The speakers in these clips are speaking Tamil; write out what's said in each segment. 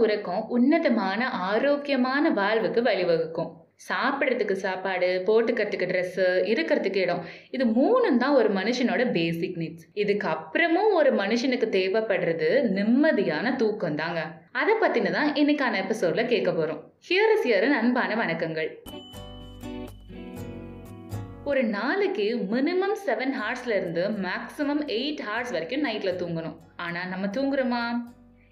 உறக்கம் உன்னதமான ஆரோக்கியமான வாழ்வுக்கு வழிவகுக்கும். சாப்பிட்றதுக்கு சாப்பாடு போட்டுக்கிறதுக்கு ட்ரெஸ்ஸு இருக்கிறதுக்கு இடம். இது மூணும் தான் ஒரு மனுஷனோட பேசிக் நீட்ஸ் இதுக்கு அப்புறமும் ஒரு மனுஷனுக்கு தேவைப்படுறது நிம்மதியான தூக்கம் தாங்க. அதை பற்றின தான் இன்னைக்கான எபிசோடில் கேட்க போகிறோம் ஹியர் இஸ் ஹியரின் அன்பான வணக்கங்கள். ஒரு நாளைக்கு மினிமம் செவன் ஹார்ஸ்ல இருந்து மேக்ஸிமம் எயிட் ஹார்ஸ் வரைக்கும் நைட்ல தூங்கணும். ஆனா நம்ம தூங்குறோமா?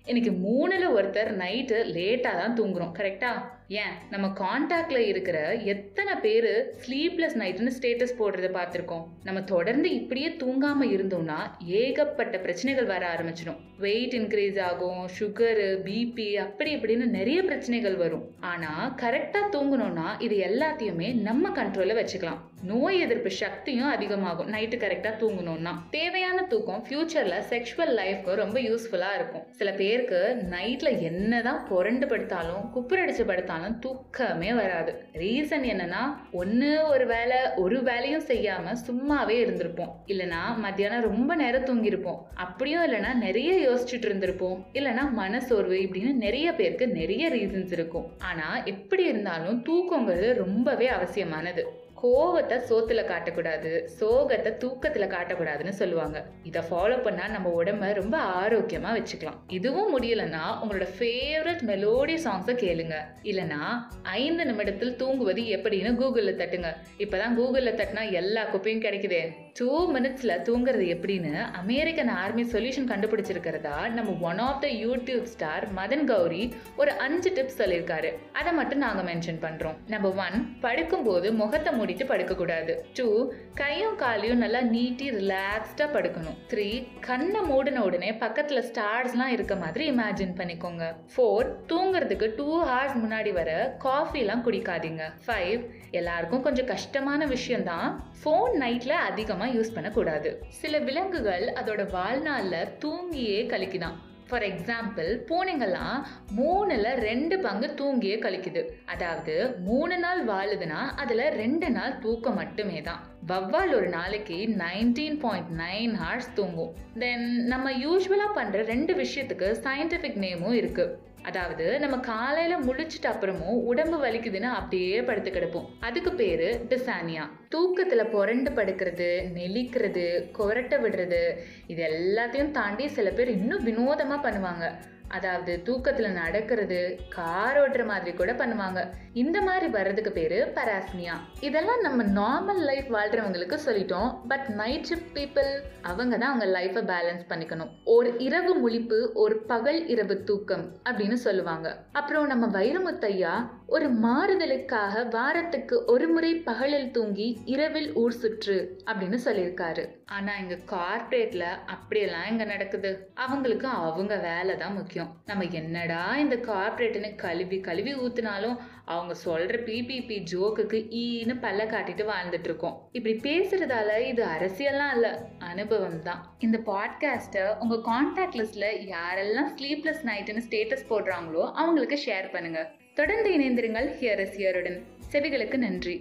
இன்னைக்கு மூணில் ஒருத்தர் நைட்டு லேட்டாக தான் தூங்குறோம் கரெக்டாக ஏன்? நம்ம காண்டாக்ட்ல இருக்கிற எத்தனை பேர் ஸ்லீப்லெஸ் நைட்னு ஸ்டேட்டஸ் போடுறத பார்த்துருக்கோம். நம்ம தொடர்ந்து இப்படியே தூங்காம இருந்தோம்னா ஏகப்பட்ட பிரச்சனைகள் வர ஆரம்பிச்சிடும். வெயிட் இன்க்ரீஸ் ஆகும் சுகரு பிபி அப்படி இப்படின்னு நிறைய பிரச்சனைகள் வரும். ஆனா கரெக்டா தூங்கணும்னா இது எல்லாத்தையுமே நம்ம கண்ட்ரோல்ல வச்சுக்கலாம். நோய் எதிர்ப்பு சக்தியும் அதிகமாகும். நைட்டு கரெக்டா தூங்கணும்னா. தேவையான தூக்கம் ஃபியூச்சர்ல செக்ஷுவல் லைஃப்க்கு ரொம்ப யூஸ்ஃபுல்லா இருக்கும். சில பேருக்கு நைட்ல என்னதான் புரண்டு படுத்தாலும் குப்புரடிச்சு படுத்தாலும் தூக்கமே வராது. ரீசன் என்னன்னா ஒன்று ஒரு வேலை ஒரு வேலையும் செய்யாம சும்மாவே இருந்திருப்போம். இல்லைனா மத்தியானம் ரொம்ப நேரம் தூங்கியிருப்போம். அப்படியும் இல்லைனா நிறைய யோசிச்சுட்டு இருந்திருப்போம். இல்லைனா மனசோர்வு இப்படின்னு நிறைய பேருக்கு நிறைய ரீசன்ஸ் இருக்கும். ஆனால் எப்படி இருந்தாலும் தூக்கங்கிறது ரொம்பவே அவசியமானது. கோவத்தை சோத்துல காட்டக்கூடாது சோகத்தை தூக்கத்துல காட்டக்கூடாதுன்னு சொல்லுவாங்க. இதை ஃபாலோ பண்ணா நம்ம உடம்ப ரொம்ப ஆரோக்கியமா வச்சுக்கலாம். இதுவும் முடியலன்னா உங்களோட ஃபேவரட் மெலோடி சாங்ஸை கேளுங்க. இல்லனா ஐந்து நிமிடத்தில் தூங்குவது எப்படின்னு கூகுளில் தட்டுங்க. இப்பதான் கூகுளில் தட்டினா எல்லா குப்பையும் கிடைக்குதே. டூ மினிட்ஸ்ல தூங்குறது எப்படின்னு அமெரிக்கன் ஆர்மி சொல்யூஷன் கண்டுபிடிச்சிருக்கிறதா நம்ம one of the YouTube star Madan Gowri ஒரு அஞ்சு டிப்ஸ் சொல்லியிருக்காரு. அதை மட்டும் நாங்கள் மென்ஷன் பண்றோம். நம்பர் ஒன் படுக்கும்போது முகத்தை மூடிட்டு படுக்கக்கூடாது. டூ கையும் காலையும் நல்லா நீட்டி ரிலாக்ஸ்டா படுக்கணும். த்ரீ கண்ணை மூடின உடனே பக்கத்துல ஸ்டார்ஸ்லாம் இருக்க மாதிரி இமேஜின் பண்ணிக்கோங்க. ஃபோர் தூங்குறதுக்கு டூ ஹவர்ஸ் முன்னாடி வர காஃபிலாம் குடிக்காதீங்க. ஃபைவ் எல்லாருக்கும் கொஞ்சம் கஷ்டமான விஷயம்தான். ஃபோன் நைட்ல அதிகமாக யூஸ் பண்ணக்கூடாது. சில விலங்குகள் அதோட வாழ்நாளில் தூங்கியே கழிக்குதான் ஃபார் எக்ஸாம்பிள் பூனைங்கெல்லாம் மூணில் ரெண்டு பங்கு தூங்கியே கழிக்குது. அதாவது மூணு நாள் வாழுதுன்னா அதில் ரெண்டு நாள் தூக்கம் மட்டுமே தான் வவ்வால் ஒரு நாளைக்கு நைன்டீன் பாயிண்ட் நைன் ஹார்ஸ் தூங்கும். தென் நம்ம யூஸ்வலாக பண்ணுற ரெண்டு விஷயத்துக்கு சயின்டிஃபிக் நேமும் இருக்குது அதாவது நம்ம காலையில முழிச்சிட்ட அப்புறமும் உடம்பு வலிக்குதுன்னு அப்படியே படுத்து கிடப்போம். அதுக்கு பேரு டிசானியா தூக்கத்துல புரண்டு படுக்கிறது நெளிக்கிறது கொரட்டை விடுறது இது எல்லாத்தையும் தாண்டி சில பேர் இன்னும் வினோதமா பண்ணுவாங்க. அதாவது தூக்கத்துல நடக்கிறது கார் ஓட்டுற மாதிரி கூட பண்ணுவாங்க. இந்த மாதிரி வர்றதுக்கு பேரு பராஸ்மியா இதெல்லாம் நம்ம நார்மல் லைஃப் வாழ்றவங்களுக்கு சொல்லிட்டோம். பட் நைட் ஷிஃப்ட் பீப்புள் அவங்க தான் அவங்க லைஃப்பை பேலன்ஸ் பண்ணிக்கணும். ஒரு இரவு முழிப்பு ஒரு பகல் இரவு தூக்கம் அப்படின்னு சொல்லுவாங்க. அப்புறம் நம்ம வைரமுத்தையா ஒரு மாறுதலுக்காக வாரத்துக்கு ஒரு முறை பகலில் தூங்கி இரவில் ஊர் சுற்று அப்படின்னு சொல்லியிருக்காரு. ஆனா இங்க கார்பரேட்ல அப்படியெல்லாம் இங்க நடக்குது. அவங்களுக்கு அவங்க வேலை தான் முக்கியம். முக்கியம் நம்ம என்னடா இந்த கார்ப்பரேட்னு கழுவி கழுவி ஊத்துனாலும் அவங்க சொல்ற பிபிபி ஜோக்குக்கு ஈன்னு பல்ல காட்டிட்டு வாழ்ந்துட்டு இருக்கோம் இப்படி பேசுறதால இது அரசியல்லாம் இல்ல அனுபவம் தான். இந்த பாட்காஸ்ட்டை உங்க கான்டாக்ட் லிஸ்ட்ல யாரெல்லாம் ஸ்லீப்லெஸ் நைட்டுன்னு ஸ்டேட்டஸ் போடுறாங்களோ அவங்களுக்கு ஷேர் பண்ணுங்க. தொடர்ந்து இணைந்திருங்கள் ஹியர் இஸ் ஹியருடன் செவிகளுக்கு நன்றி.